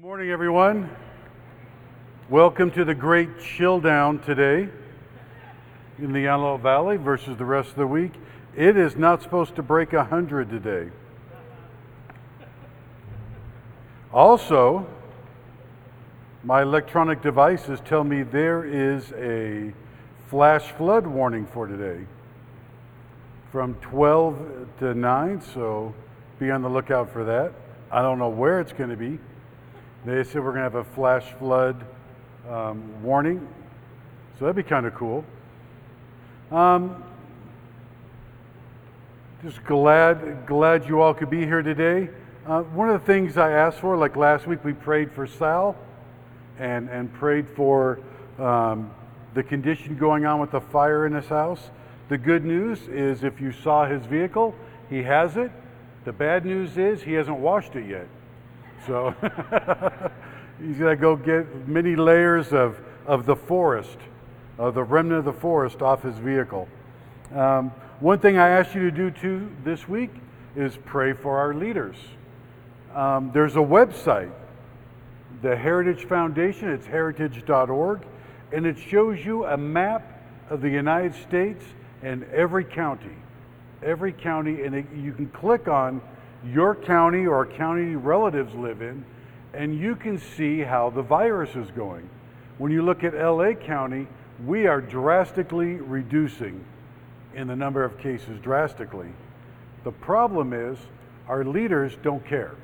morning, everyone. Welcome to the great chill down today in the Antelope Valley versus the rest of the week. It is not supposed to break 100 today. Also, my electronic devices tell me there is a flash flood warning for today from 12 to 9, so be on the lookout for that. I don't know where it's going to be. They said we're going to have a flash flood um, warning, so that'd be kind of cool. Um, just glad glad you all could be here today. Uh, one of the things I asked for, like last week, we prayed for Sal, and and prayed for um, the condition going on with the fire in his house. The good news is, if you saw his vehicle, he has it. The bad news is he hasn't washed it yet. So he's going to go get many layers of, of the forest, of the remnant of the forest off his vehicle. Um, one thing I asked you to do too this week is pray for our leaders. Um, there's a website, the Heritage Foundation, it's heritage.org, and it shows you a map of the United States and every county. Every county, and it, you can click on your county or county relatives live in, and you can see how the virus is going. When you look at LA County, we are drastically reducing in the number of cases, drastically. The problem is our leaders don't care.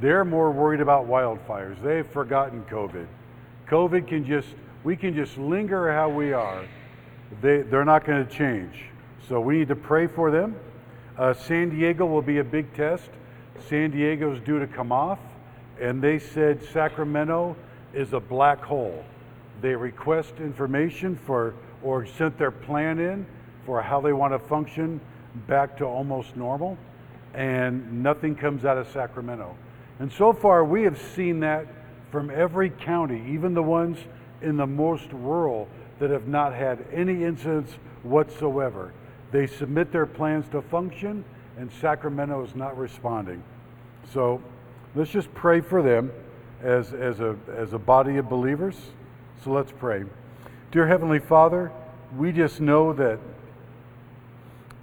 They're more worried about wildfires. They've forgotten COVID. COVID can just, we can just linger how we are. They, they're not going to change. So we need to pray for them. Uh, San Diego will be a big test. San Diego's due to come off, and they said Sacramento is a black hole. They request information for or sent their plan in for how they want to function back to almost normal, and nothing comes out of Sacramento. And so far, we have seen that from every county, even the ones in the most rural that have not had any incidents whatsoever. They submit their plans to function, and Sacramento is not responding. So let's just pray for them as, as, a, as a body of believers. So let's pray. Dear Heavenly Father, we just know that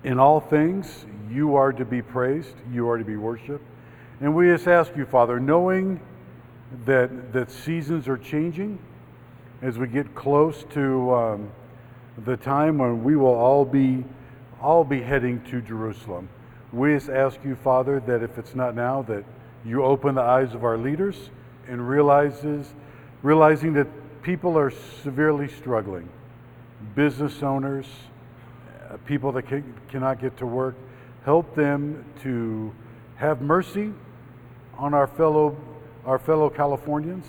in all things you are to be praised, you are to be worshiped. And we just ask you, Father, knowing that, that seasons are changing, as we get close to um, the time when we will all be I'll be heading to Jerusalem. We just ask you, Father, that if it's not now, that you open the eyes of our leaders and realizes, realizing that people are severely struggling. Business owners, uh, people that can, cannot get to work, help them to have mercy on our fellow, our fellow Californians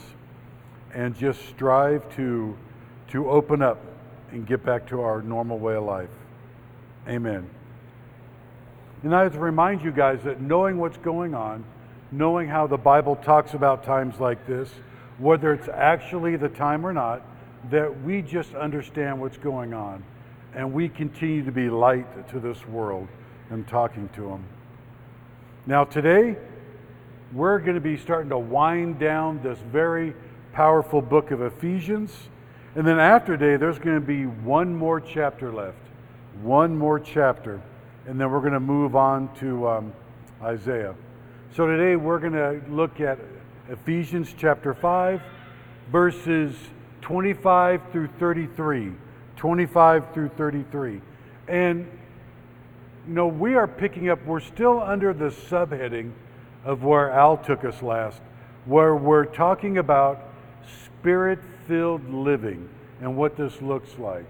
and just strive to, to open up and get back to our normal way of life. Amen. And I have to remind you guys that knowing what's going on, knowing how the Bible talks about times like this, whether it's actually the time or not, that we just understand what's going on and we continue to be light to this world and talking to them. Now, today, we're going to be starting to wind down this very powerful book of Ephesians. And then after today, there's going to be one more chapter left one more chapter, and then we're going to move on to um, Isaiah. So today we're going to look at Ephesians chapter 5, verses 25 through 33. 25 through 33. And, you know, we are picking up, we're still under the subheading of where Al took us last, where we're talking about spirit filled living and what this looks like.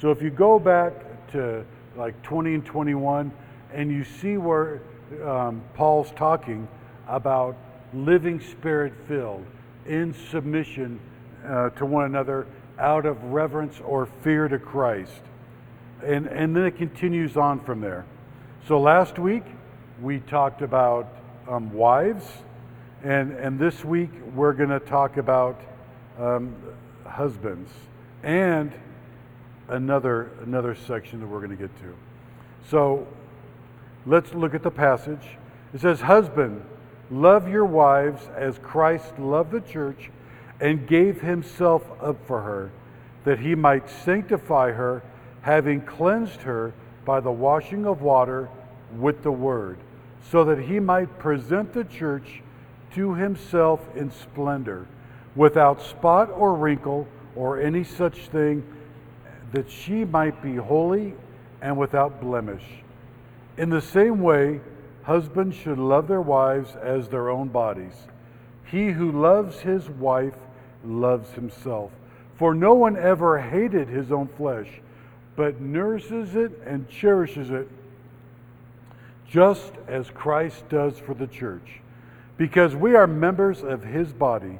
So if you go back to like 20 and 21, and you see where um, Paul's talking about living spirit filled in submission uh, to one another out of reverence or fear to Christ. And, and then it continues on from there. So last week we talked about um, wives, and, and this week we're going to talk about um, husbands. And another, another section that we're going to get to. So let's look at the passage. It says, Husband, Love your wives as Christ loved the church and gave himself up for her, that he might sanctify her, having cleansed her by the washing of water with the word, so that he might present the church to himself in splendor, without spot or wrinkle or any such thing, that she might be holy and without blemish. In the same way, husbands should love their wives as their own bodies. He who loves his wife loves himself. For no one ever hated his own flesh, but nurses it and cherishes it, just as Christ does for the church, because we are members of his body.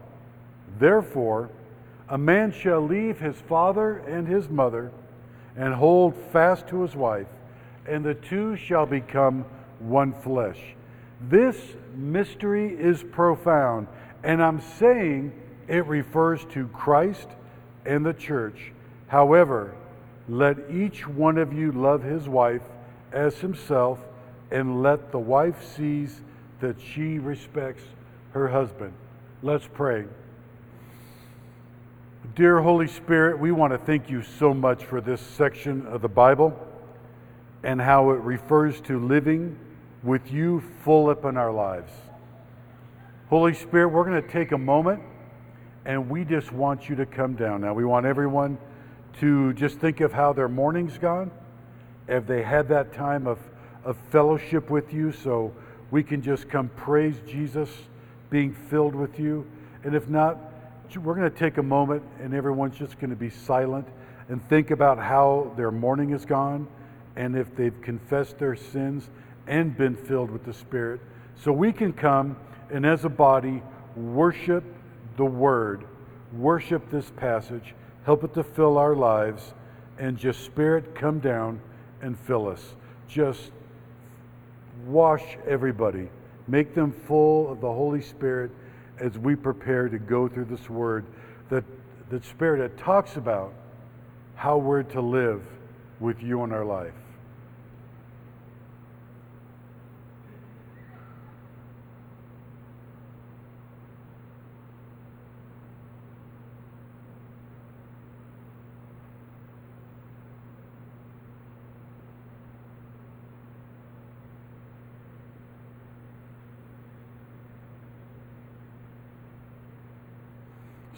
Therefore, a man shall leave his father and his mother and hold fast to his wife, and the two shall become one flesh. This mystery is profound, and I'm saying it refers to Christ and the church. However, let each one of you love his wife as himself, and let the wife seize that she respects her husband. Let's pray. Dear Holy Spirit, we want to thank you so much for this section of the Bible and how it refers to living with you full up in our lives. Holy Spirit, we're going to take a moment and we just want you to come down. Now, we want everyone to just think of how their morning's gone, if they had that time of, of fellowship with you, so we can just come praise Jesus being filled with you. And if not, we're going to take a moment and everyone's just going to be silent and think about how their morning has gone and if they've confessed their sins and been filled with the Spirit. So we can come and as a body worship the Word, worship this passage, help it to fill our lives, and just Spirit come down and fill us. Just wash everybody, make them full of the Holy Spirit as we prepare to go through this Word. That the Spirit that talks about how we're to live with you in our life.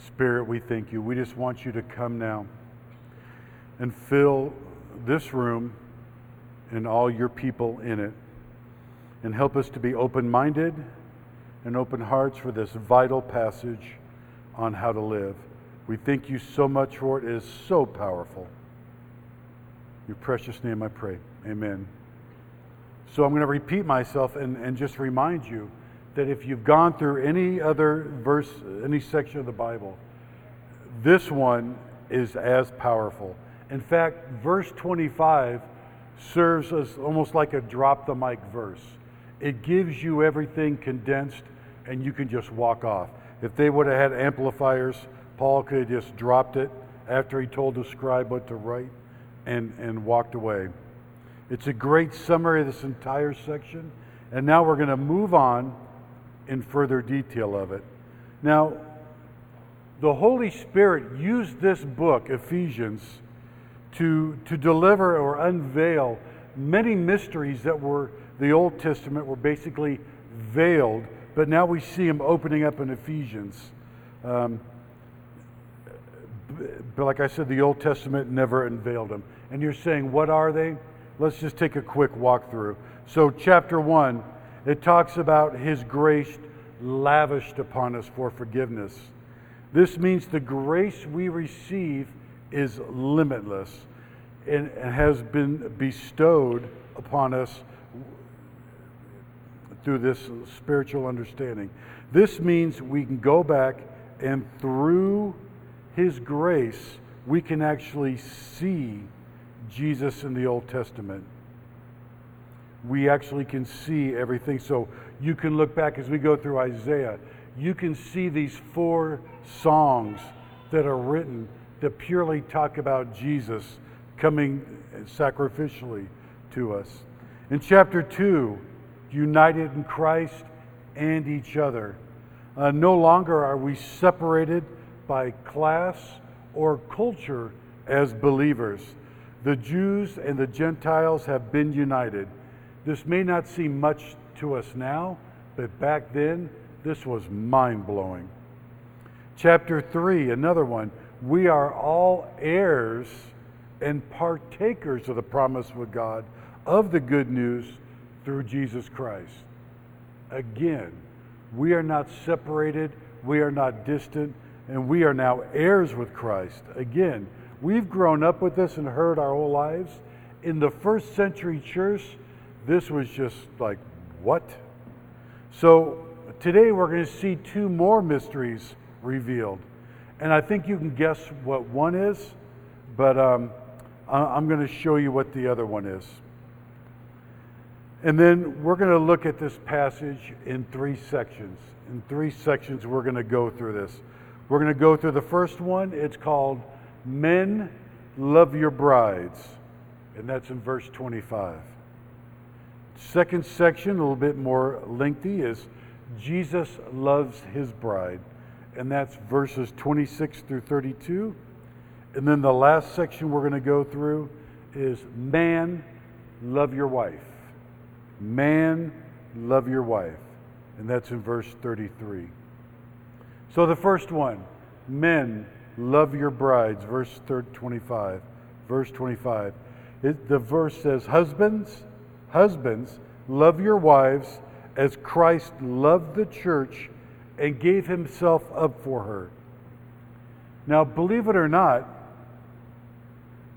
Spirit, we thank you. We just want you to come now and fill this room and all your people in it. And help us to be open minded and open hearts for this vital passage on how to live. We thank you so much for it. It is so powerful. In your precious name I pray. Amen. So I'm going to repeat myself and, and just remind you that if you've gone through any other verse, any section of the Bible, this one is as powerful. In fact, verse 25 serves as almost like a drop the mic verse. It gives you everything condensed and you can just walk off. If they would have had amplifiers, Paul could have just dropped it after he told the scribe what to write and, and walked away. It's a great summary of this entire section. And now we're going to move on in further detail of it. Now, the Holy Spirit used this book, Ephesians, to, to deliver or unveil many mysteries that were the Old Testament were basically veiled, but now we see them opening up in Ephesians. Um, but like I said, the Old Testament never unveiled them. And you're saying, what are they? Let's just take a quick walkthrough. So, chapter one, it talks about His grace lavished upon us for forgiveness. This means the grace we receive is limitless and has been bestowed upon us through this spiritual understanding. This means we can go back and through His grace, we can actually see Jesus in the Old Testament we actually can see everything. So you can look back as we go through Isaiah, you can see these four songs that are written that purely talk about Jesus coming sacrificially to us. In chapter 2, united in Christ, and each other. Uh, no longer are we separated by class or culture as believers. The Jews and the Gentiles have been united. This may not seem much to us now, but back then, this was mind blowing. Chapter 3, another one. We are all heirs and partakers of the promise of God, of the good news through Jesus Christ. Again, we are not separated, we are not distant, and we are now heirs with Christ. Again, we've grown up with this and heard our whole lives. In the first century church, this was just like, what? So today we're going to see two more mysteries revealed. And I think you can guess what one is, but um, I'm going to show you what the other one is. And then we're going to look at this passage in three sections. In three sections, we're going to go through this. We're going to go through the first one. It's called Men Love Your Brides, and that's in verse 25. Second section, a little bit more lengthy, is Jesus loves his bride, and that's verses 26 through 32. And then the last section we're going to go through is Man, love your wife. Man, love your wife. And that's in verse 33. So the first one, men, love your brides, verse 25. Verse 25. It, the verse says, Husbands, husbands, love your wives as Christ loved the church and gave himself up for her. Now, believe it or not,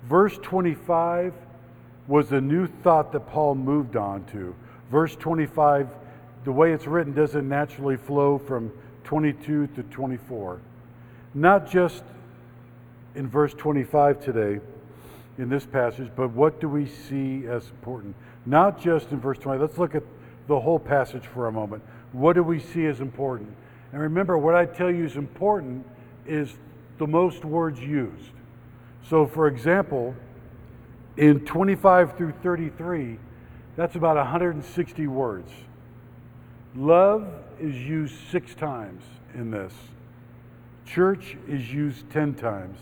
verse 25 was a new thought that Paul moved on to. Verse 25, the way it's written, doesn't naturally flow from 22 to 24. Not just in verse 25 today, in this passage, but what do we see as important? Not just in verse 20. Let's look at the whole passage for a moment. What do we see as important? And remember, what I tell you is important is the most words used. So, for example, in 25 through 33, that's about 160 words. Love is used six times in this. Church is used 10 times.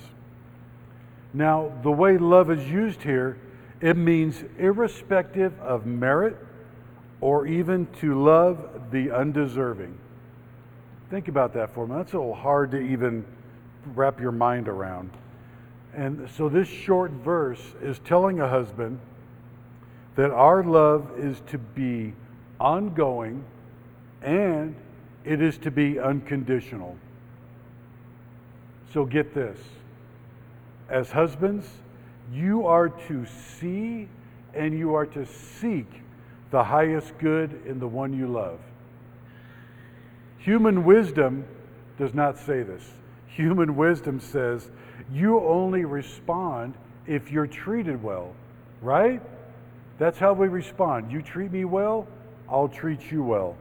Now, the way love is used here, it means irrespective of merit or even to love the undeserving. Think about that for a minute. That's a little hard to even wrap your mind around. And so, this short verse is telling a husband that our love is to be ongoing and it is to be unconditional. So, get this. As husbands, you are to see and you are to seek the highest good in the one you love. Human wisdom does not say this. Human wisdom says you only respond if you're treated well, right? That's how we respond. You treat me well, I'll treat you well.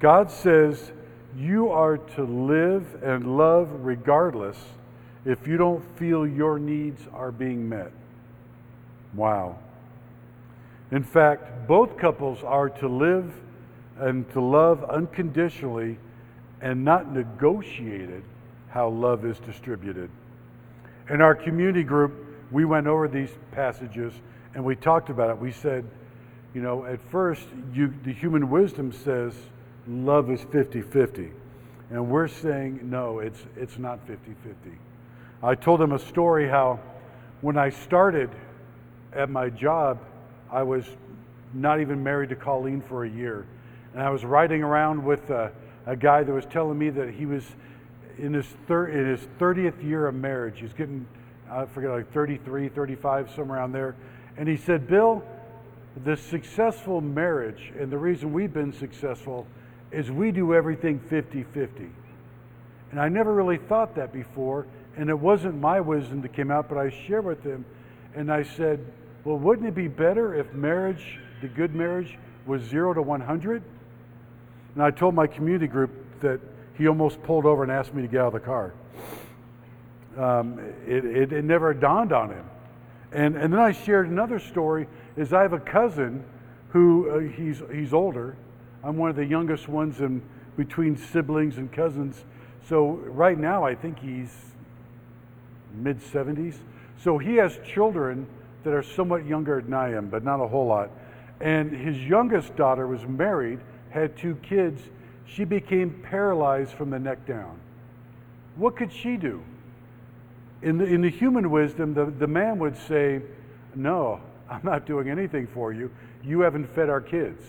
God says you are to live and love regardless if you don't feel your needs are being met. Wow. In fact, both couples are to live and to love unconditionally and not negotiated how love is distributed. In our community group, we went over these passages and we talked about it. We said, you know, at first, you, the human wisdom says love is 50 50. And we're saying, no, it's, it's not 50 50. I told them a story how when I started at my job, I was not even married to Colleen for a year. And I was riding around with a, a guy that was telling me that he was in his, thir- in his 30th year of marriage. He's getting, I forget, like 33, 35, somewhere around there. And he said, Bill, the successful marriage, and the reason we've been successful, is we do everything 50 50. And I never really thought that before. And it wasn't my wisdom that came out, but I shared with him. And I said, well, wouldn't it be better if marriage, the good marriage, was zero to 100? And I told my community group that he almost pulled over and asked me to get out of the car. Um, it, it, it never dawned on him. And, and then I shared another story is I have a cousin who, uh, he's, he's older, I'm one of the youngest ones in between siblings and cousins. So right now, I think he's mid 70s. So he has children that are somewhat younger than I am, but not a whole lot. And his youngest daughter was married, had two kids. She became paralyzed from the neck down. What could she do? In the, in the human wisdom, the, the man would say, No, I'm not doing anything for you. You haven't fed our kids.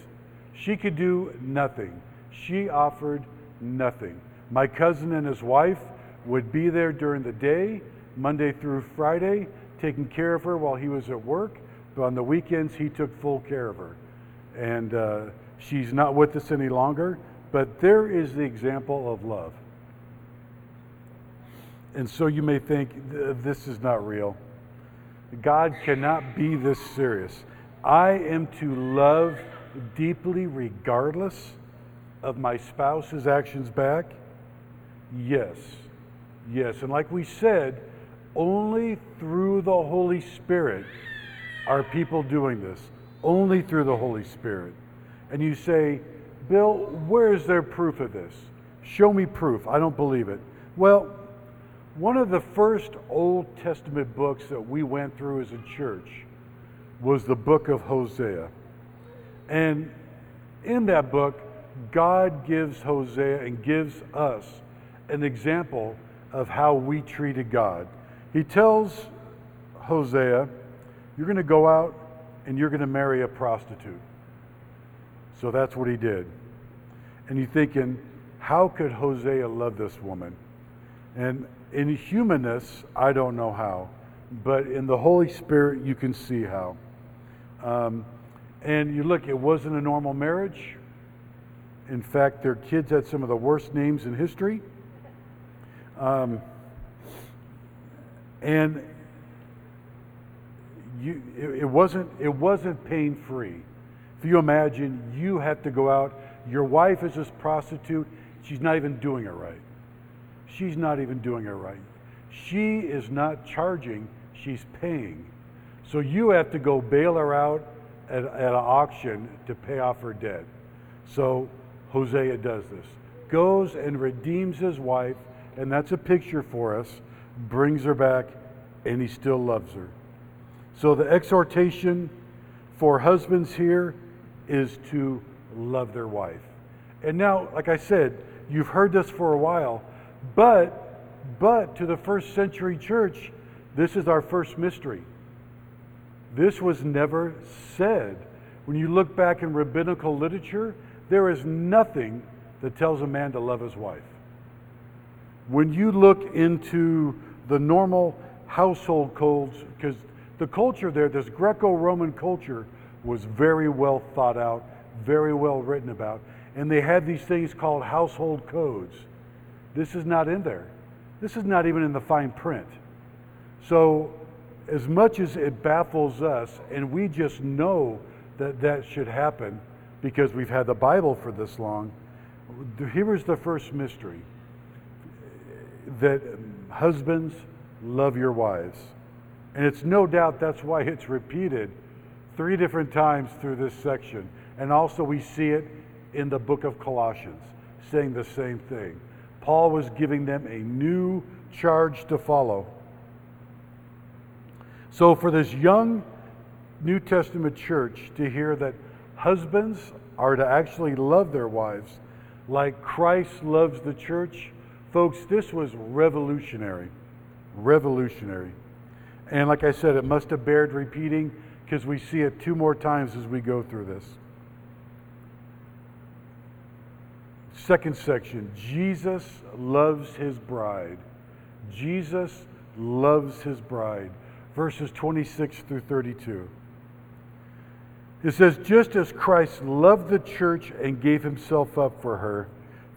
She could do nothing. She offered nothing. My cousin and his wife would be there during the day, Monday through Friday, taking care of her while he was at work. But on the weekends, he took full care of her. And uh, she's not with us any longer, but there is the example of love. And so you may think, this is not real. God cannot be this serious. I am to love deeply regardless of my spouse's actions back? Yes. Yes. And like we said, only through the Holy Spirit are people doing this. Only through the Holy Spirit. And you say, Bill, where is there proof of this? Show me proof. I don't believe it. Well, one of the first Old Testament books that we went through as a church was the book of Hosea. And in that book, God gives Hosea and gives us an example of how we treated God. He tells Hosea, You're going to go out and you're going to marry a prostitute. So that's what he did. And you're thinking, How could Hosea love this woman? And in humanness, I don't know how. But in the Holy Spirit, you can see how. Um, and you look, it wasn't a normal marriage. In fact, their kids had some of the worst names in history. Um, and you, it, wasn't, it wasn't pain free. If you imagine you have to go out, your wife is this prostitute, she's not even doing it right. She's not even doing it right. She is not charging, she's paying. So you have to go bail her out at, at an auction to pay off her debt. So Hosea does this. Goes and redeems his wife, and that's a picture for us, brings her back, and he still loves her. So the exhortation for husbands here is to love their wife. And now, like I said, you've heard this for a while, but but to the first century church, this is our first mystery. This was never said. When you look back in rabbinical literature, there is nothing that tells a man to love his wife. When you look into the normal household codes, because the culture there, this Greco Roman culture, was very well thought out, very well written about, and they had these things called household codes. This is not in there. This is not even in the fine print. So as much as it baffles us, and we just know that that should happen because we've had the Bible for this long, here is the first mystery that husbands love your wives. And it's no doubt that's why it's repeated three different times through this section. And also, we see it in the book of Colossians, saying the same thing. Paul was giving them a new charge to follow. So, for this young New Testament church to hear that husbands are to actually love their wives like Christ loves the church, folks, this was revolutionary. Revolutionary. And like I said, it must have bared repeating because we see it two more times as we go through this. Second section Jesus loves his bride. Jesus loves his bride verses 26 through 32. It says, Just as Christ loved the church and gave himself up for her,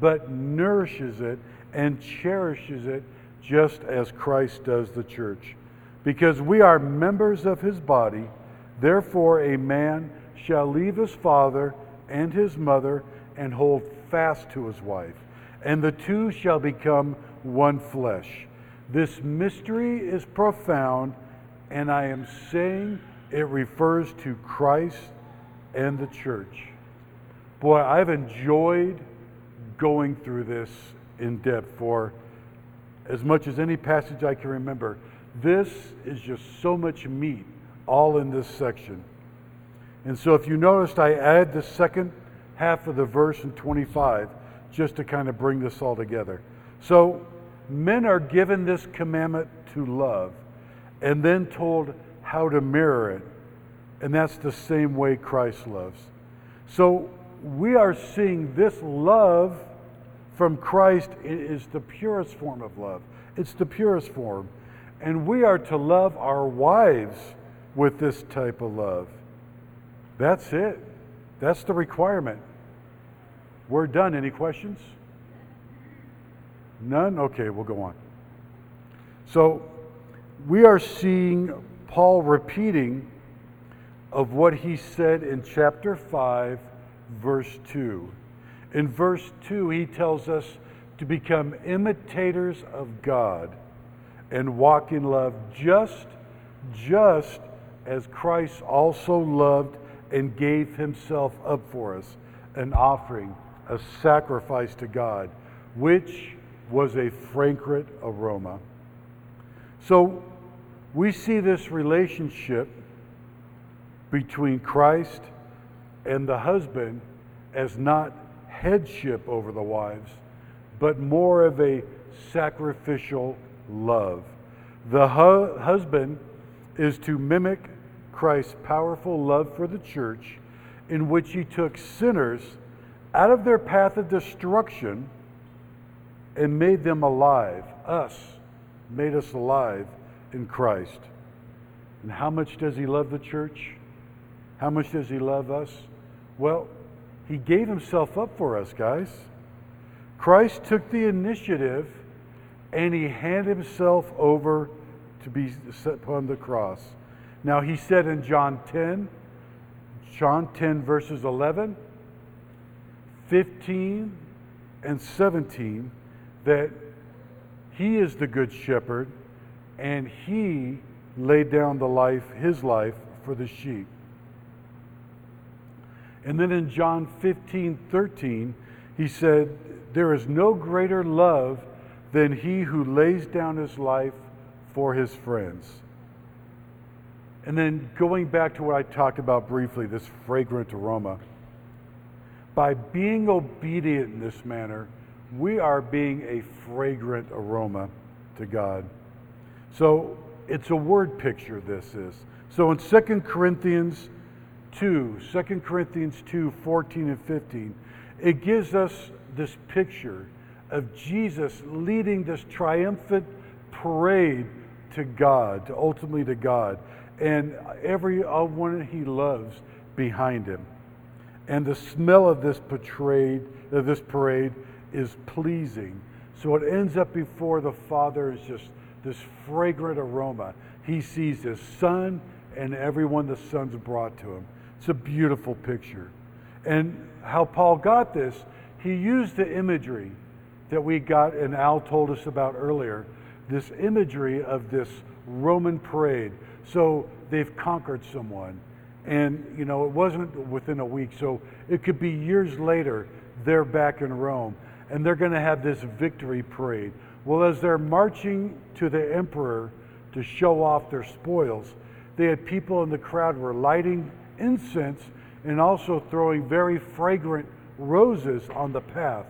but nourishes it and cherishes it just as Christ does the church. Because we are members of his body, therefore a man shall leave his father and his mother and hold fast to his wife, and the two shall become one flesh. This mystery is profound, and I am saying it refers to Christ and the church. Boy, I've enjoyed going through this in depth for as much as any passage I can remember. This is just so much meat all in this section. And so, if you noticed, I add the second half of the verse in 25 just to kind of bring this all together. So, men are given this commandment to love and then told how to mirror it. And that's the same way Christ loves. So, we are seeing this love from Christ is the purest form of love. It's the purest form. And we are to love our wives with this type of love. That's it. That's the requirement. We're done. Any questions? None? Okay, we'll go on. So we are seeing Paul repeating of what he said in chapter 5, verse 2. In verse 2, he tells us to become imitators of God and walk in love just, just as Christ also loved and gave himself up for us, an offering, a sacrifice to God, which was a fragrant aroma. So we see this relationship between Christ and the husband as not headship over the wives, but more of a sacrificial love. The hu- husband is to mimic Christ's powerful love for the church, in which he took sinners out of their path of destruction and made them alive. Us, made us alive in Christ. And how much does he love the church? How much does he love us? Well, he gave himself up for us, guys. Christ took the initiative and he handed himself over to be set upon the cross. Now, he said in John 10, John 10, verses 11, 15, and 17, that he is the good shepherd and he laid down the life, his life, for the sheep. And then in John 15, 13, he said, There is no greater love than he who lays down his life for his friends. And then going back to what I talked about briefly, this fragrant aroma. By being obedient in this manner, we are being a fragrant aroma to God. So it's a word picture, this is. So in 2 Corinthians 2, 2 Corinthians 2, 14 and 15, it gives us this picture of Jesus leading this triumphant parade to God, to ultimately to God, and every one he loves behind him. And the smell of this parade, of this parade is pleasing. So it ends up before the Father is just this fragrant aroma. He sees his son and everyone the son's brought to him. It's a beautiful picture. And how Paul got this, he used the imagery that we got and Al told us about earlier, this imagery of this Roman parade. So they've conquered someone. And, you know, it wasn't within a week. So it could be years later, they're back in Rome. And they're going to have this victory parade. Well, as they're marching to the emperor to show off their spoils, they had people in the crowd were lighting incense and also throwing very fragrant roses on the path.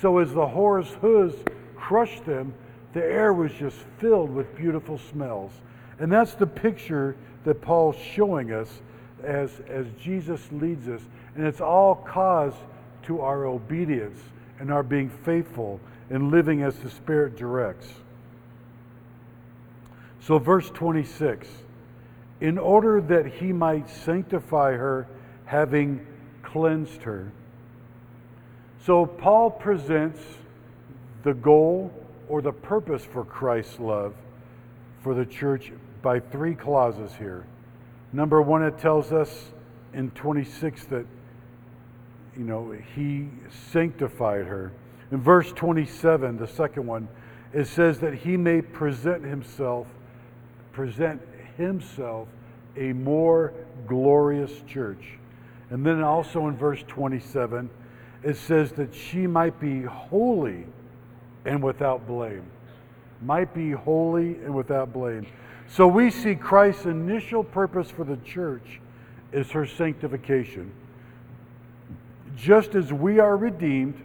So as the horse hooves crushed them, the air was just filled with beautiful smells. And that's the picture that Paul's showing us as, as Jesus leads us. And it's all caused to our obedience and our being faithful and living as the Spirit directs. So, verse 26 in order that he might sanctify her, having cleansed her So Paul presents the goal or the purpose for Christ's love for the church by three clauses here. Number one, it tells us in 26 that, you know, he sanctified her. In verse 27, the second one, it says that he may present himself, present himself a more glorious church. And then also in verse 27, it says that she might be holy and without blame. Might be holy and without blame. So we see Christ's initial purpose for the church is her sanctification. Just as we are redeemed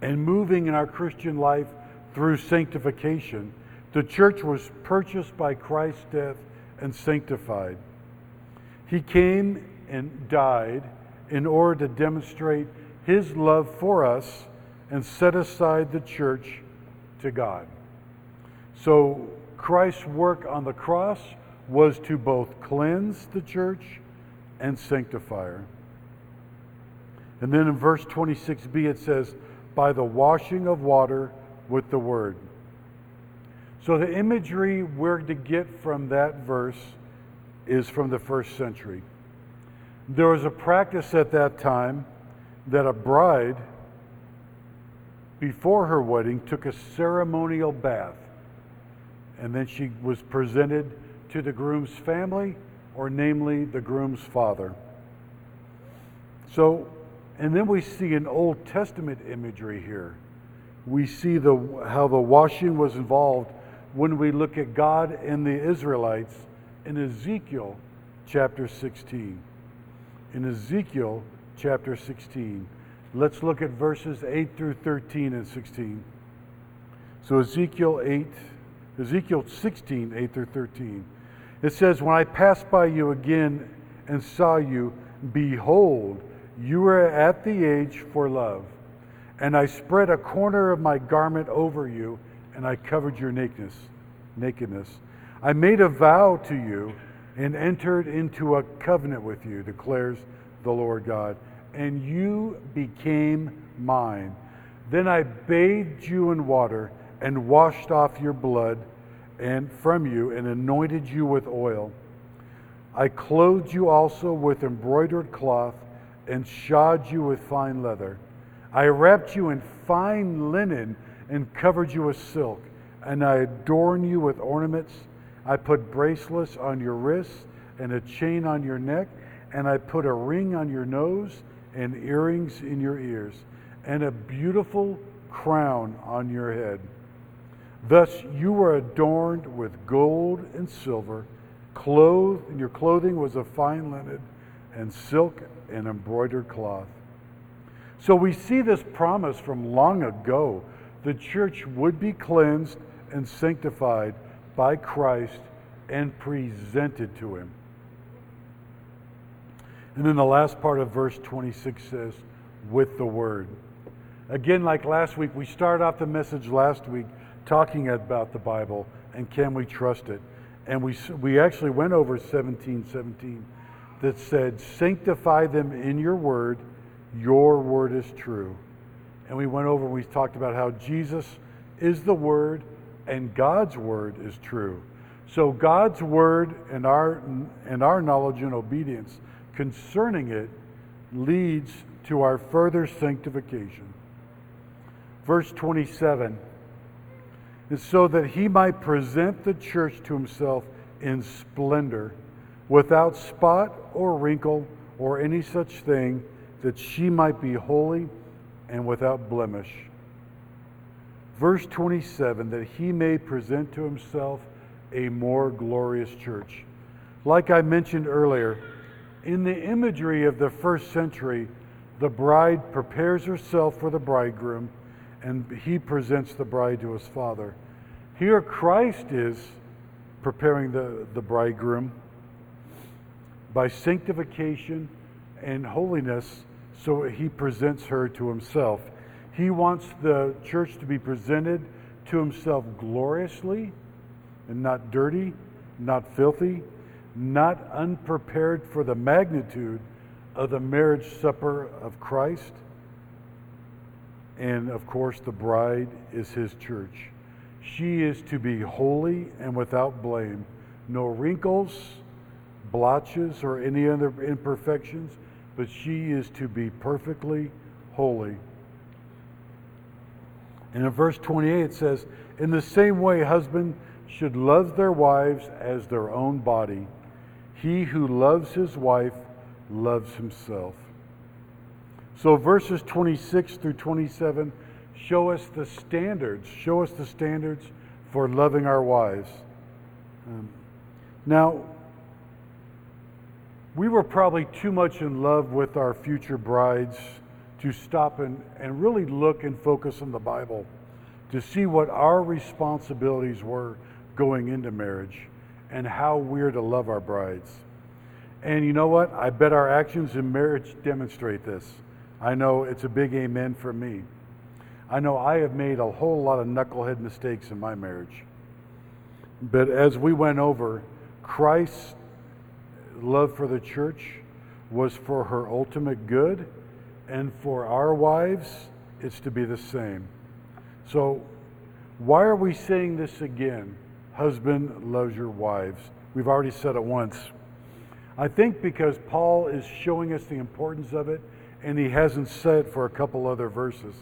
and moving in our Christian life through sanctification, the church was purchased by Christ's death and sanctified. He came and died in order to demonstrate his love for us and set aside the church to God. So Christ's work on the cross was to both cleanse the church and sanctify her. And then in verse 26b it says, by the washing of water with the word. So the imagery we're to get from that verse is from the first century. There was a practice at that time that a bride, before her wedding, took a ceremonial bath. And then she was presented to the groom's family, or namely the groom's father. So, and then we see an Old Testament imagery here. We see the, how the washing was involved when we look at God and the Israelites in Ezekiel chapter 16 in Ezekiel chapter 16. Let's look at verses 8 through 13 and 16. So Ezekiel 8, Ezekiel 16, 8 through 13. It says, When I passed by you again and saw you, behold, you were at the age for love. And I spread a corner of my garment over you, and I covered your nakedness. nakedness. I made a vow to you and entered into a covenant with you, declares the Lord God, and you became mine. Then I bathed you in water and washed off your blood and from you and anointed you with oil. I clothed you also with embroidered cloth and shod you with fine leather. I wrapped you in fine linen and covered you with silk, and I adorned you with ornaments I put bracelets on your wrists and a chain on your neck, and I put a ring on your nose and earrings in your ears, and a beautiful crown on your head. Thus you were adorned with gold and silver, clothed, and your clothing was of fine linen and silk and embroidered cloth. So we see this promise from long ago. The church would be cleansed and sanctified by Christ and presented to him. And then the last part of verse 26 says, with the word. Again, like last week, we started off the message last week talking about the Bible and can we trust it? And we, we actually went over 17 17 that said, Sanctify them in your word, your word is true. And we went over we talked about how Jesus is the word and God's word is true. So God's word and our and our knowledge and obedience concerning it leads to our further sanctification. Verse 27 is so that he might present the church to himself in splendor, without spot or wrinkle or any such thing, that she might be holy and without blemish verse 27 that he may present to himself a more glorious church. Like I mentioned earlier, in the imagery of the first century, the bride prepares herself for the bridegroom and he presents the bride to his father. Here, Christ is preparing the, the bridegroom by sanctification and holiness, so he presents her to himself. He wants the church to be presented to himself gloriously and not dirty, not filthy, not unprepared for the magnitude of the marriage supper of Christ. And of course, the bride is his church. She is to be holy and without blame, no wrinkles, blotches, or any other imperfections, but she is to be perfectly holy. And in verse 28 it says, In the same way, husbands should love their wives as their own body. He who loves his wife loves himself. So verses 26 through 27 show us the standards, show us the standards for loving our wives. Um, now, we were probably too much in love with our future brides to stop and, and really look and focus on the Bible to see what our responsibilities were going into marriage and how we're to love our brides. And you know what? I bet our actions in marriage demonstrate this. I know it's a big amen for me. I know I have made a whole lot of knucklehead mistakes in my marriage. But as we went over, Christ's love for the church was for her ultimate good, and for our wives, it's to be the same. So, why are we saying this again? Husband loves your wives. We've already said it once. I think because Paul is showing us the importance of it, and he hasn't said it for a couple other verses.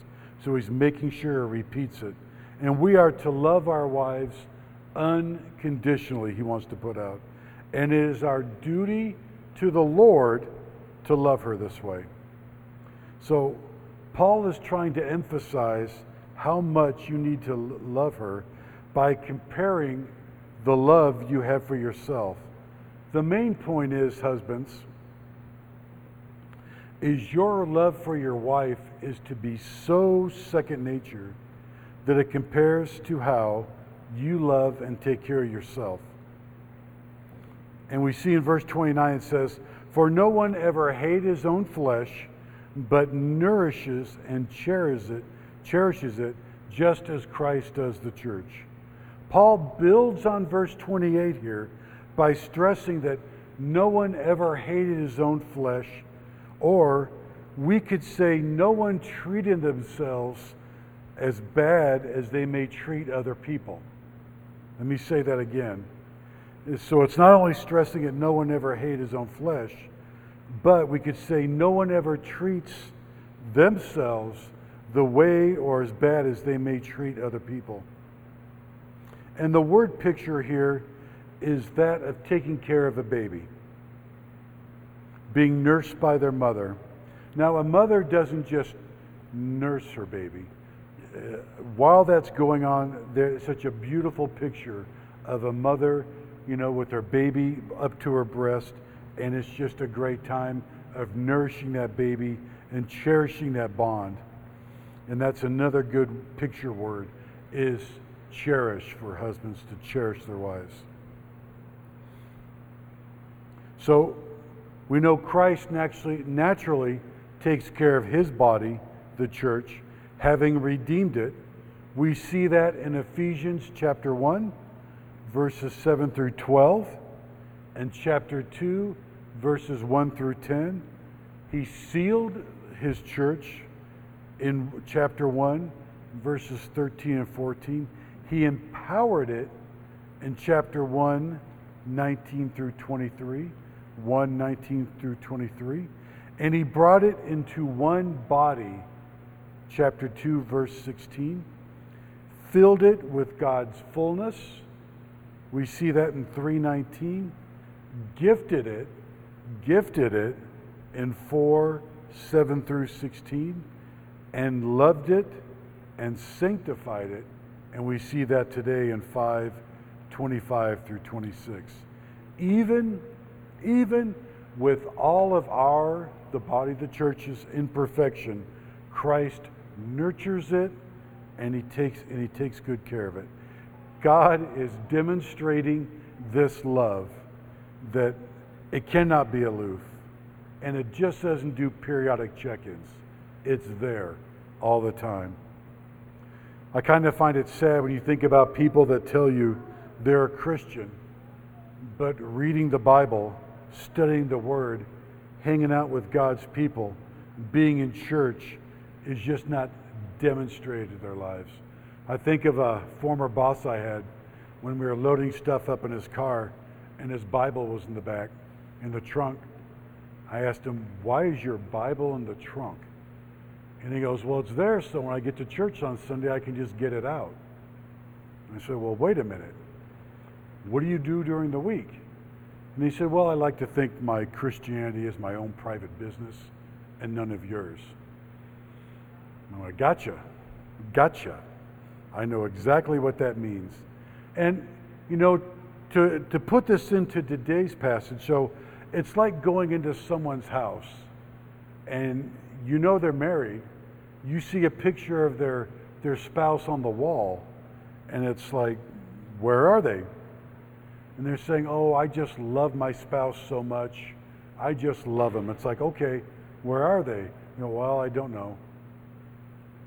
So he's making sure he repeats it. And we are to love our wives unconditionally, he wants to put out. And it is our duty to the Lord to love her this way. So Paul is trying to emphasize how much you need to love her by comparing the love you have for yourself. The main point is, husbands, is your love for your wife is to be so second nature that it compares to how you love and take care of yourself. And we see in verse 29 it says, For no one ever hated his own flesh, but nourishes and cherishes it, cherishes it just as Christ does the church. Paul builds on verse 28 here by stressing that no one ever hated his own flesh, or we could say no one treated themselves as bad as they may treat other people. Let me say that again. So it's not only stressing that no one ever hated his own flesh, but we could say no one ever treats themselves the way or as bad as they may treat other people. And the word picture here is that of taking care of a baby, being nursed by their mother. Now, a mother doesn't just nurse her baby. Uh, while that's going on, there's such a beautiful picture of a mother, you know, with her baby up to her breast, and it's just a great time of nourishing that baby and cherishing that bond. And that's another good picture word is cherish for husbands to cherish their wives. So we know Christ naturally, naturally takes care of his body, the church, having redeemed it. We see that in Ephesians chapter 1, verses 7 through 12, and chapter 2, verses 1 through 10. He sealed his church in chapter 1, verses 13 and 14. He empowered it in chapter 1, 19 through 23, 1, 19 through 23. And he brought it into one body, chapter 2, verse 16. Filled it with God's fullness. We see that in 319. Gifted it, gifted it in 4, 7 through 16 and loved it and sanctified it. And we see that today in 5 25 through 26. Even, even with all of our, the body the church's imperfection, Christ nurtures it and he takes and he takes good care of it. God is demonstrating this love that it cannot be aloof and it just doesn't do periodic check-ins. It's there all the time. I kind of find it sad when you think about people that tell you they're a Christian, but reading the Bible, studying the Word, hanging out with God's people, being in church is just not demonstrated in their lives. I think of a former boss I had when we were loading stuff up in his car and his Bible was in the back, in the trunk. I asked him, Why is your Bible in the trunk? And he goes, Well, it's there so when I get to church on Sunday, I can just get it out. And I said, Well, wait a minute. What do you do during the week? And he said, Well, I like to think my Christianity is my own private business and none of yours. And I gotcha. Gotcha. I know exactly what that means. And, you know, to, to put this into today's passage, so it's like going into someone's house and you know they're married, you see a picture of their, their spouse on the wall, and it's like, where are they? And they're saying, oh, I just love my spouse so much. I just love him. It's like, okay, where are they? You know, well, I don't know.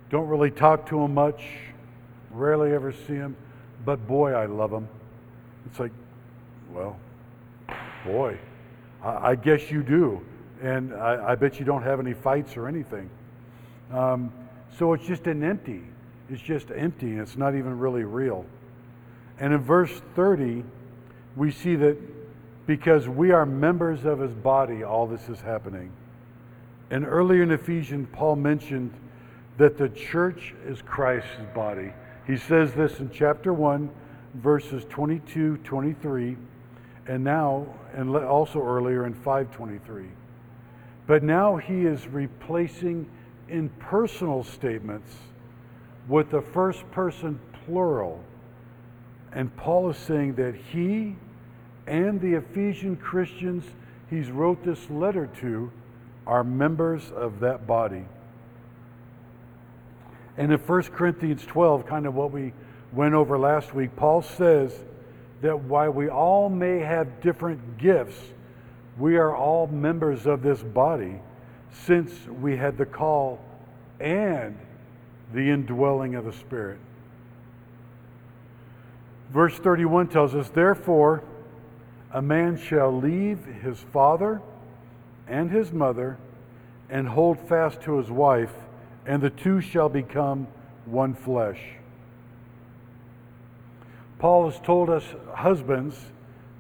Don't really talk to him much. Rarely ever see him. But boy, I love him. It's like, well, boy, I, I guess you do. And I, I, bet you don't have any fights or anything. Um, so it's just an empty. It's just empty, and it's not even really real. And in verse 30, we see that because we are members of his body, all this is happening. And earlier in Ephesians, Paul mentioned that the church is Christ's body. He says this in chapter 1, verses 22, 23, and now, and also earlier in 523. But now he is replacing impersonal statements with the first person plural. And Paul is saying that he and the Ephesian Christians he's wrote this letter to are members of that body. And in 1 Corinthians 12, kind of what we went over last week, Paul says that while we all may have different gifts, we are all members of this body since we had the call and the indwelling of the Spirit. Verse 31 tells us, Therefore, a man shall leave his father and his mother and hold fast to his wife, and the two shall become one flesh. Paul has told us, husbands,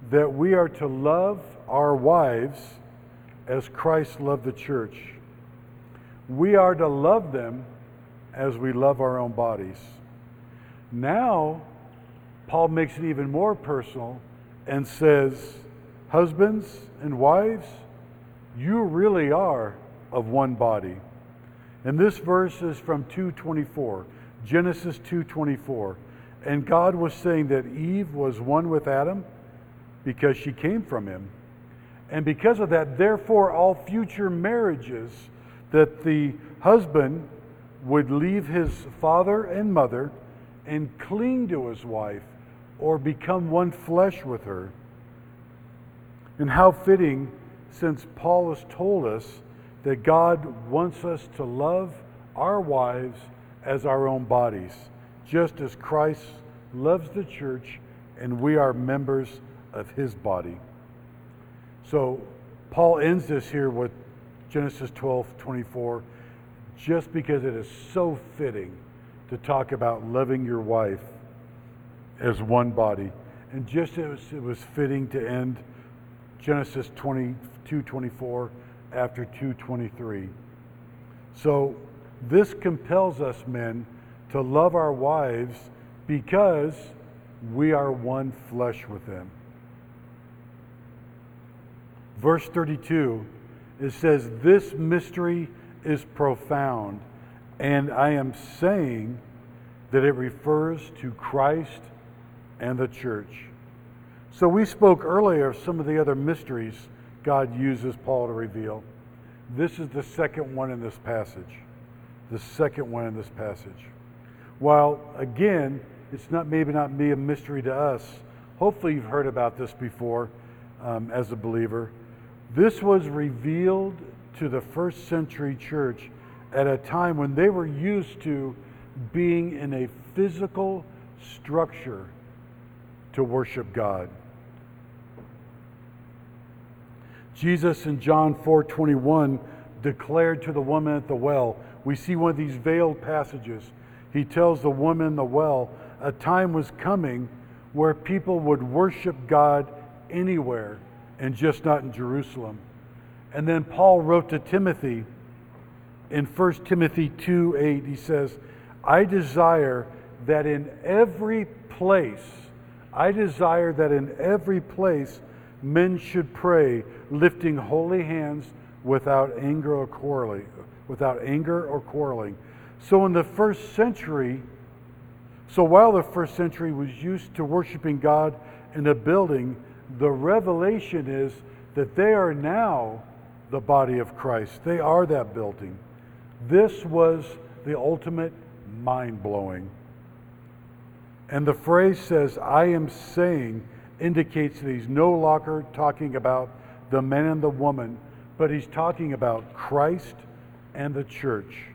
that we are to love our wives as Christ loved the church. We are to love them as we love our own bodies. Now, Paul makes it even more personal and says, Husbands and wives, you really are of one body. And this verse is from 224, Genesis 224. And God was saying that Eve was one with Adam because she came from him. And because of that, therefore, all future marriages that the husband would leave his father and mother and cling to his wife or become one flesh with her. And how fitting, since Paul has told us that God wants us to love our wives as our own bodies, just as Christ loves the church and we are members of his body. So Paul ends this here with Genesis 12 24, just because it is so fitting to talk about loving your wife as one body. And just as it was fitting to end Genesis 22 24 after 223. So this compels us, men, to love our wives because we are one flesh with them. Verse 32, it says, This mystery is profound, and I am saying that it refers to Christ and the church. So we spoke earlier of some of the other mysteries God uses Paul to reveal. This is the second one in this passage. The second one in this passage. While again, it's not maybe not be a mystery to us. Hopefully, you've heard about this before um, as a believer. This was revealed to the first century church at a time when they were used to being in a physical structure to worship God. Jesus in John 4:21 declared to the woman at the well, we see one of these veiled passages. He tells the woman in the well a time was coming where people would worship God anywhere and just not in Jerusalem. And then Paul wrote to Timothy in 1 Timothy 2 8, he says, I desire that in every place, I desire that in every place men should pray, lifting holy hands without anger or quarreling. Without anger or quarreling. So in the first century, so while the first century was used to worshiping God in a building, the revelation is that they are now the body of Christ. They are that building. This was the ultimate mind blowing. And the phrase says, I am saying, indicates that he's no longer talking about the man and the woman, but he's talking about Christ and the church.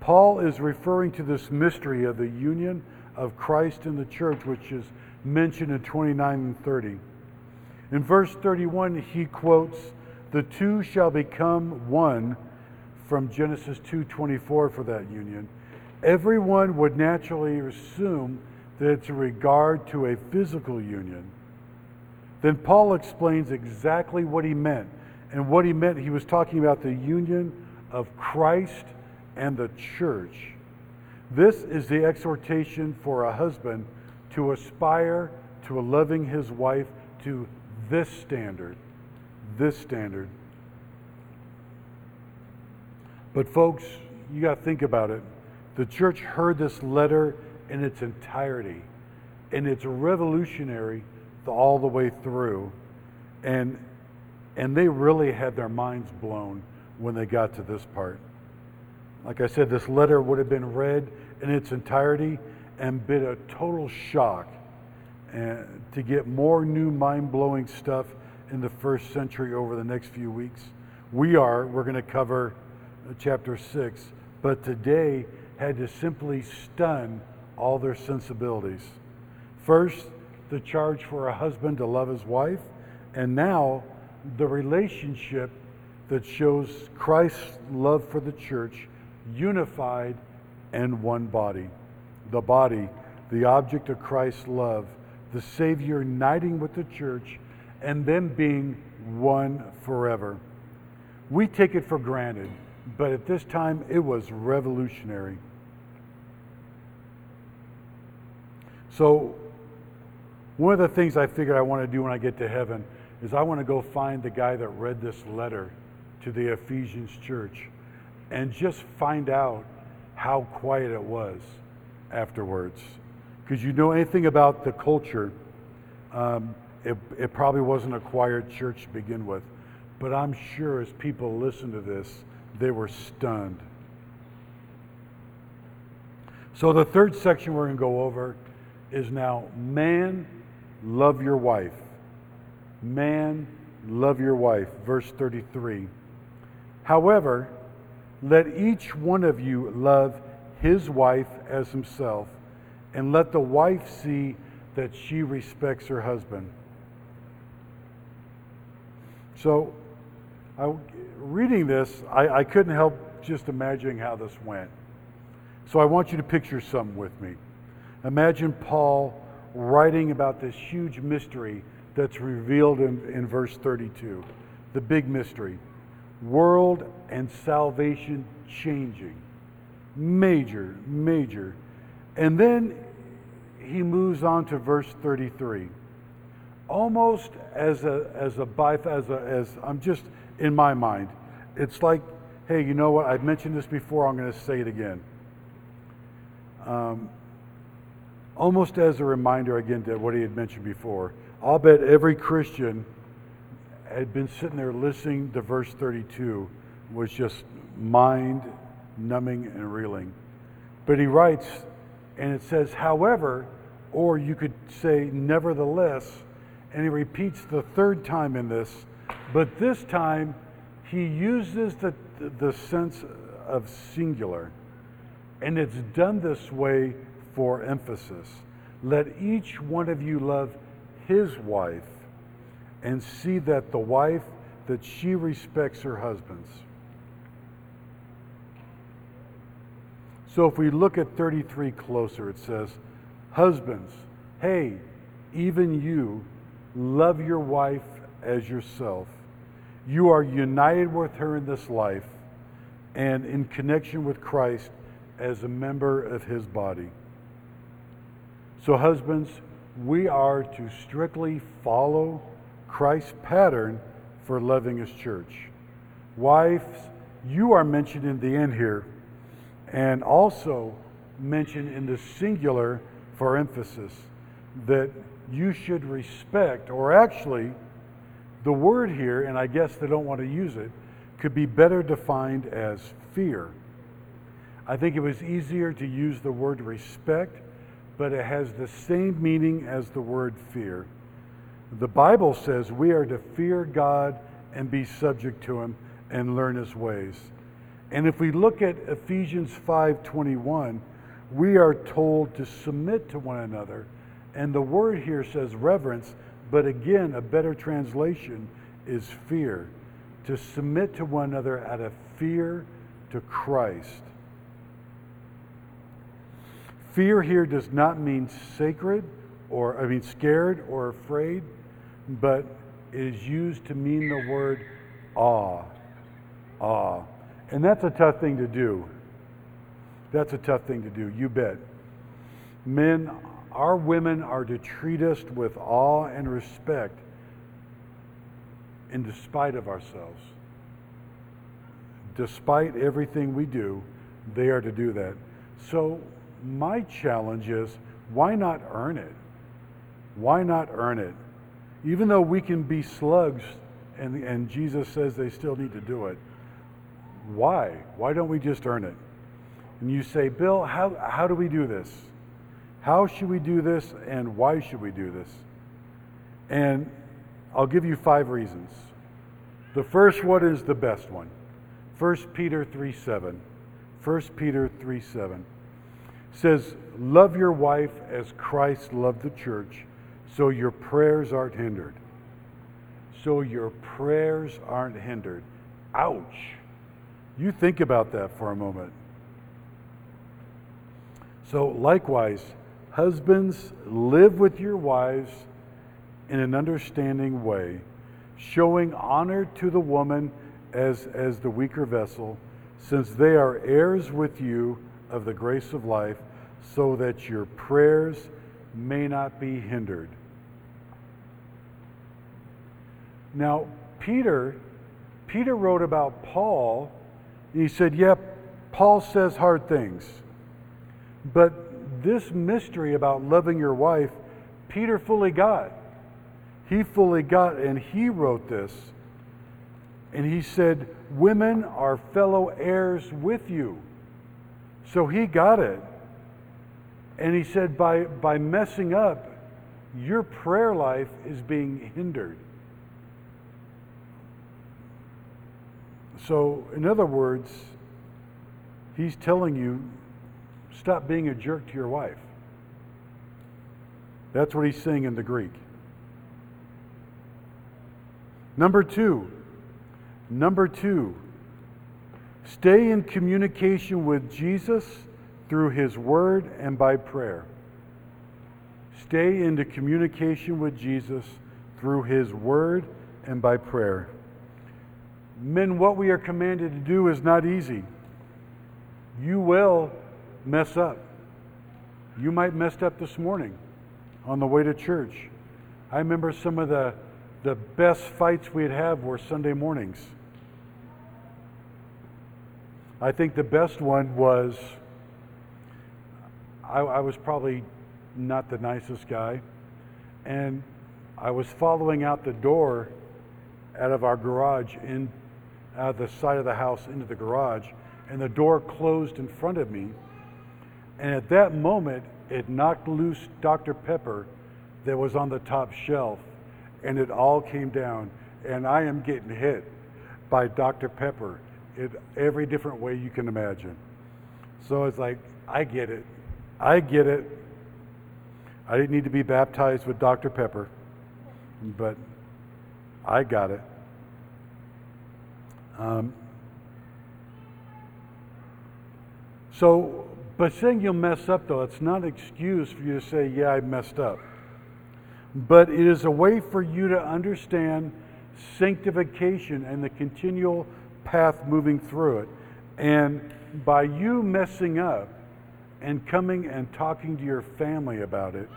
Paul is referring to this mystery of the union of Christ and the church, which is mentioned in 29 and 30. In verse 31, he quotes, The two shall become one from Genesis 2:24 for that union. Everyone would naturally assume that it's a regard to a physical union. Then Paul explains exactly what he meant. And what he meant, he was talking about the union of Christ and the church. This is the exhortation for a husband to aspire to loving his wife to this standard. This standard. But, folks, you got to think about it. The church heard this letter in its entirety, and it's revolutionary all the way through. And, and they really had their minds blown when they got to this part. Like I said, this letter would have been read in its entirety and been a total shock and to get more new mind blowing stuff in the first century over the next few weeks. We are, we're going to cover uh, chapter 6, but today had to simply stun all their sensibilities. First, the charge for a husband to love his wife, and now the relationship that shows Christ's love for the church, unified and one body. The body, the object of Christ's love, the Savior uniting with the church, and them being one forever. We take it for granted but at this time it was revolutionary. So, one of the things I figured I want to do when I get to heaven is I want to go find the guy that read this letter to the Ephesians church and just find out how quiet it was afterwards. Because you know anything about the culture, um, it, it probably wasn't a quiet church to begin with. But I'm sure as people listen to this, they were stunned. So, the third section we're going to go over is now man, love your wife. Man, love your wife. Verse 33. However, let each one of you love his wife as himself, and let the wife see that she respects her husband. So, I, reading this, I, I couldn't help just imagining how this went. So I want you to picture something with me. Imagine Paul writing about this huge mystery that's revealed in, in verse 32. The big mystery world and salvation changing. Major, major. And then he moves on to verse 33. Almost as a, as a, as a, as I'm just in my mind. It's like, hey, you know what? I've mentioned this before, I'm going to say it again. Um, almost as a reminder again to what he had mentioned before. I'll bet every Christian had been sitting there listening to verse 32 was just mind numbing and reeling. But he writes, and it says, however, or you could say, nevertheless, and he repeats the third time in this but this time, he uses the, the sense of singular. And it's done this way for emphasis. Let each one of you love his wife and see that the wife that she respects her husband's. So if we look at 33 closer, it says, Husbands, hey, even you, love your wife as yourself. You are united with her in this life and in connection with Christ as a member of his body. So, husbands, we are to strictly follow Christ's pattern for loving his church. Wives, you are mentioned in the end here and also mentioned in the singular for emphasis that you should respect, or actually, the word here, and I guess they don't want to use it, could be better defined as fear. I think it was easier to use the word respect, but it has the same meaning as the word fear. The Bible says we are to fear God and be subject to him and learn his ways. And if we look at Ephesians 5:21, we are told to submit to one another. And the word here says reverence, but again, a better translation is fear. To submit to one another out of fear to Christ. Fear here does not mean sacred or, I mean, scared or afraid, but is used to mean the word awe. Awe. And that's a tough thing to do. That's a tough thing to do, you bet. Men, our women are to treat us with awe and respect in despite of ourselves. Despite everything we do, they are to do that. So, my challenge is why not earn it? Why not earn it? Even though we can be slugs, and, and Jesus says they still need to do it, why? Why don't we just earn it? And you say, Bill, how, how do we do this? How should we do this, and why should we do this? And I'll give you five reasons. The first one is the best one 1 Peter 3 7. 1 Peter 3 7 says, Love your wife as Christ loved the church, so your prayers aren't hindered. So your prayers aren't hindered. Ouch. You think about that for a moment. So, likewise, husbands, live with your wives in an understanding way, showing honor to the woman as, as the weaker vessel, since they are heirs with you of the grace of life, so that your prayers may not be hindered. Now, Peter, Peter wrote about Paul he said, Yep, Paul says hard things. But this mystery about loving your wife, Peter fully got. He fully got, and he wrote this. And he said, Women are fellow heirs with you. So he got it. And he said, by, by messing up, your prayer life is being hindered. So, in other words, he's telling you stop being a jerk to your wife. That's what he's saying in the Greek. Number two, number two, stay in communication with Jesus through his word and by prayer. Stay into communication with Jesus through his word and by prayer. Men, what we are commanded to do is not easy. You will mess up. You might messed up this morning on the way to church. I remember some of the, the best fights we'd have were Sunday mornings. I think the best one was I, I was probably not the nicest guy, and I was following out the door out of our garage in out the side of the house into the garage, and the door closed in front of me. And at that moment, it knocked loose Dr. Pepper that was on the top shelf, and it all came down. And I am getting hit by Dr. Pepper in every different way you can imagine. So it's like, I get it. I get it. I didn't need to be baptized with Dr. Pepper, but I got it. Um, so, But saying you'll mess up, though, it's not an excuse for you to say, yeah, I messed up. But it is a way for you to understand sanctification and the continual path moving through it. And by you messing up and coming and talking to your family about it,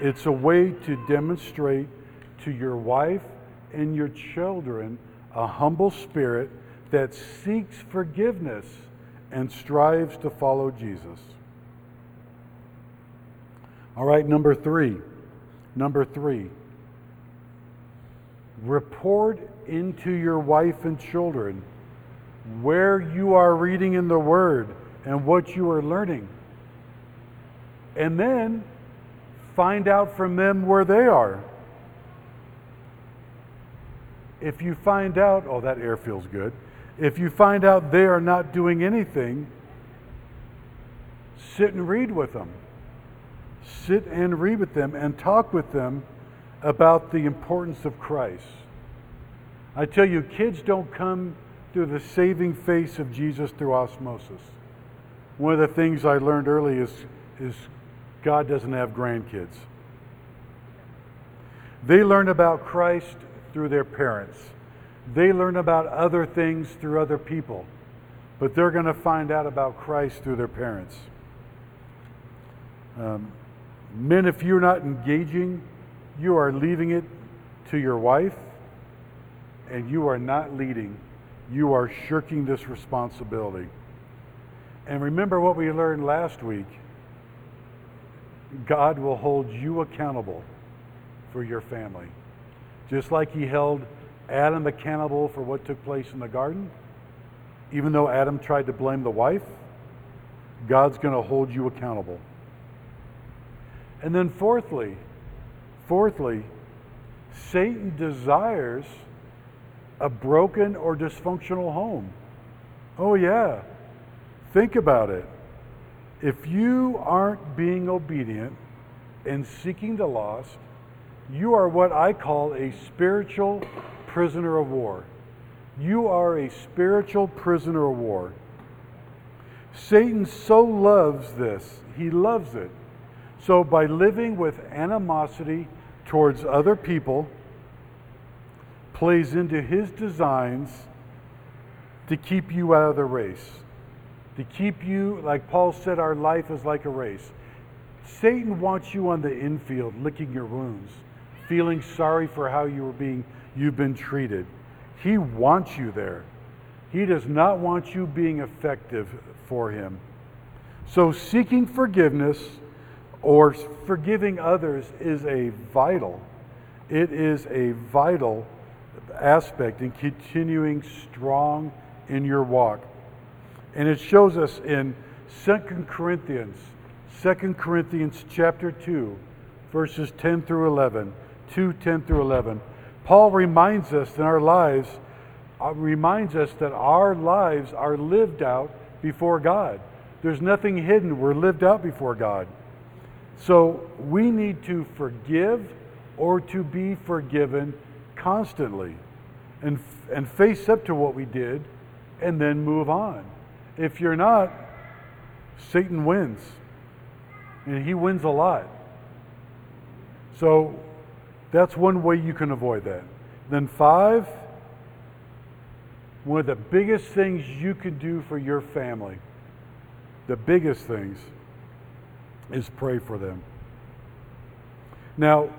it's a way to demonstrate to your wife and your children a humble spirit that seeks forgiveness and strives to follow Jesus. All right, number three. Number three. Report into your wife and children where you are reading in the Word and what you are learning. And then find out from them where they are. If you find out, oh, that air feels good. If you find out they are not doing anything, sit and read with them. Sit and read with them and talk with them about the importance of Christ. I tell you, kids don't come through the saving face of Jesus through osmosis. One of the things I learned early is, is God doesn't have grandkids. They learn about Christ through their parents. They learn about other things through other people, but they're going to find out about Christ through their parents. Um, men, if you're not engaging, you are leaving it to your wife, and you are not leading. You are shirking this responsibility. And remember what we learned last week God will hold you accountable for your family. Just like he held Adam accountable for what took place in the garden, even though Adam tried to blame the wife, God's going to hold you accountable. And then fourthly, fourthly, Satan desires a broken or dysfunctional home. Oh yeah. Think about it. If you aren't being obedient and seeking the lost, you are what I call a spiritual prisoner of war. You are a spiritual prisoner of war. Satan so loves this, he loves it. So, by living with animosity towards other people, plays into his designs to keep you out of the race. To keep you, like Paul said, our life is like a race. Satan wants you on the infield, licking your wounds, feeling sorry for how you were being you've been treated. He wants you there. He does not want you being effective for him. So, seeking forgiveness or forgiving others is a vital, it is a vital aspect in continuing strong in your walk. And it shows us in 2 Corinthians, 2 Corinthians chapter 2, verses 10 through 11, 2, 10 through 11. Paul reminds us in our lives, uh, reminds us that our lives are lived out before God. There's nothing hidden. We're lived out before God. So we need to forgive or to be forgiven constantly and, and face up to what we did and then move on. If you're not, Satan wins. And he wins a lot. So that's one way you can avoid that. Then, five, one of the biggest things you can do for your family, the biggest things, is pray for them. Now,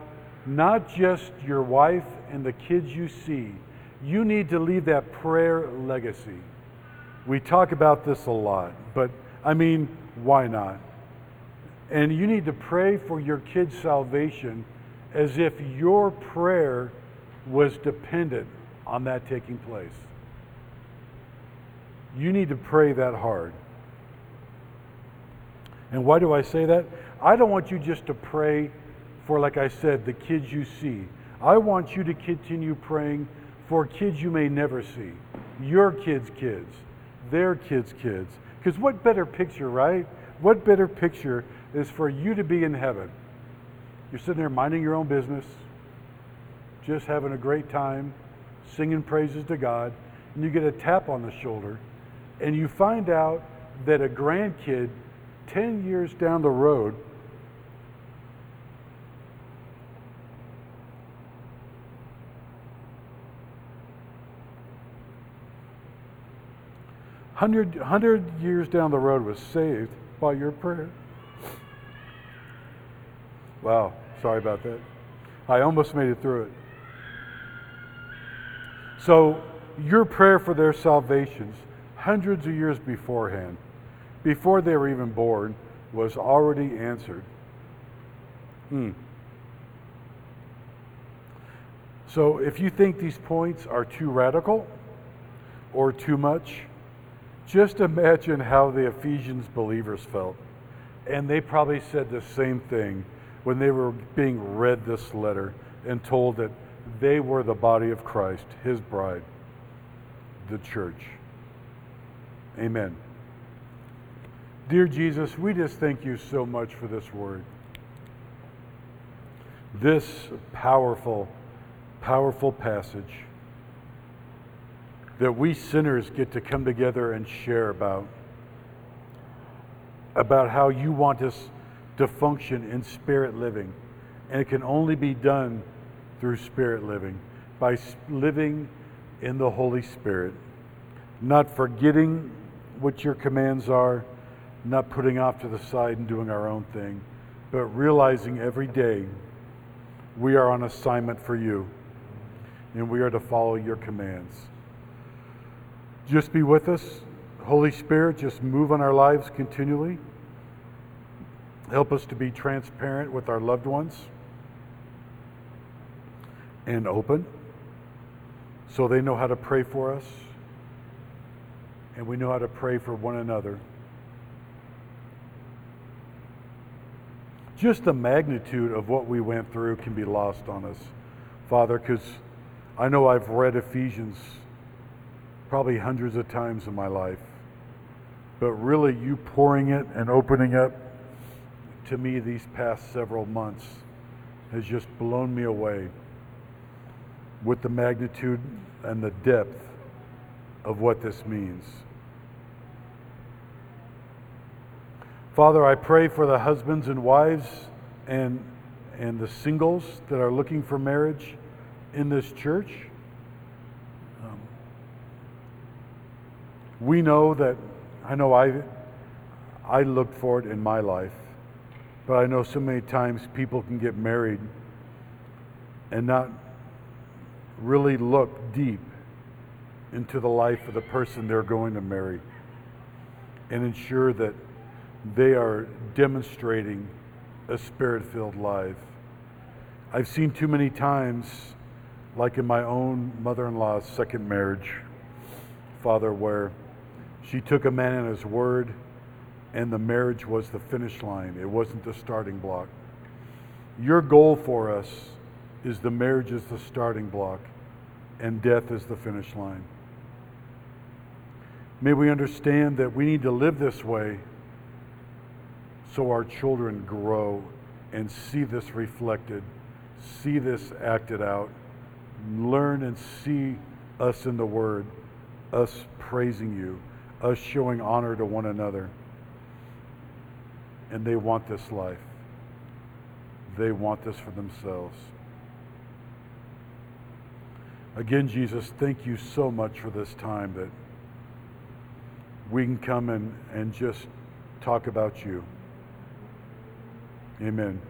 not just your wife and the kids you see, you need to leave that prayer legacy. We talk about this a lot, but I mean, why not? And you need to pray for your kids' salvation as if your prayer was dependent on that taking place. You need to pray that hard. And why do I say that? I don't want you just to pray for, like I said, the kids you see. I want you to continue praying for kids you may never see. Your kids' kids, their kids' kids. Because what better picture, right? What better picture is for you to be in heaven? You're sitting there minding your own business, just having a great time, singing praises to God, and you get a tap on the shoulder, and you find out that a grandkid 10 years down the road, Hundred, hundred years down the road was saved by your prayer. Wow, sorry about that. I almost made it through it. So, your prayer for their salvations, hundreds of years beforehand, before they were even born, was already answered. Hmm. So, if you think these points are too radical or too much, just imagine how the Ephesians believers felt. And they probably said the same thing when they were being read this letter and told that they were the body of Christ, his bride, the church. Amen. Dear Jesus, we just thank you so much for this word. This powerful, powerful passage that we sinners get to come together and share about. About how you want us to function in spirit living. And it can only be done through spirit living, by living in the Holy Spirit, not forgetting what your commands are, not putting off to the side and doing our own thing, but realizing every day we are on assignment for you and we are to follow your commands. Just be with us. Holy Spirit, just move on our lives continually. Help us to be transparent with our loved ones and open so they know how to pray for us and we know how to pray for one another. Just the magnitude of what we went through can be lost on us, Father, because I know I've read Ephesians probably hundreds of times in my life. But really, you pouring it and opening up to me these past several months has just blown me away with the magnitude and the depth of what this means. Father, I pray for the husbands and wives and, and the singles that are looking for marriage in this church. We know that I know I I looked for it in my life, but I know so many times people can get married and not really look deep into the life of the person they're going to marry and ensure that they are demonstrating a spirit filled life. I've seen too many times, like in my own mother in law's second marriage, Father, where she took a man in his word, and the marriage was the finish line. It wasn't the starting block. Your goal for us is the marriage is the starting block, and death is the finish line. May we understand that we need to live this way so our children grow and see this reflected, see this acted out, learn and see us in the Word, us praising you us showing honor to one another. And they want this life. They want this for themselves. Again, Jesus, thank you so much for this time that we can come and, and just talk about you. Amen.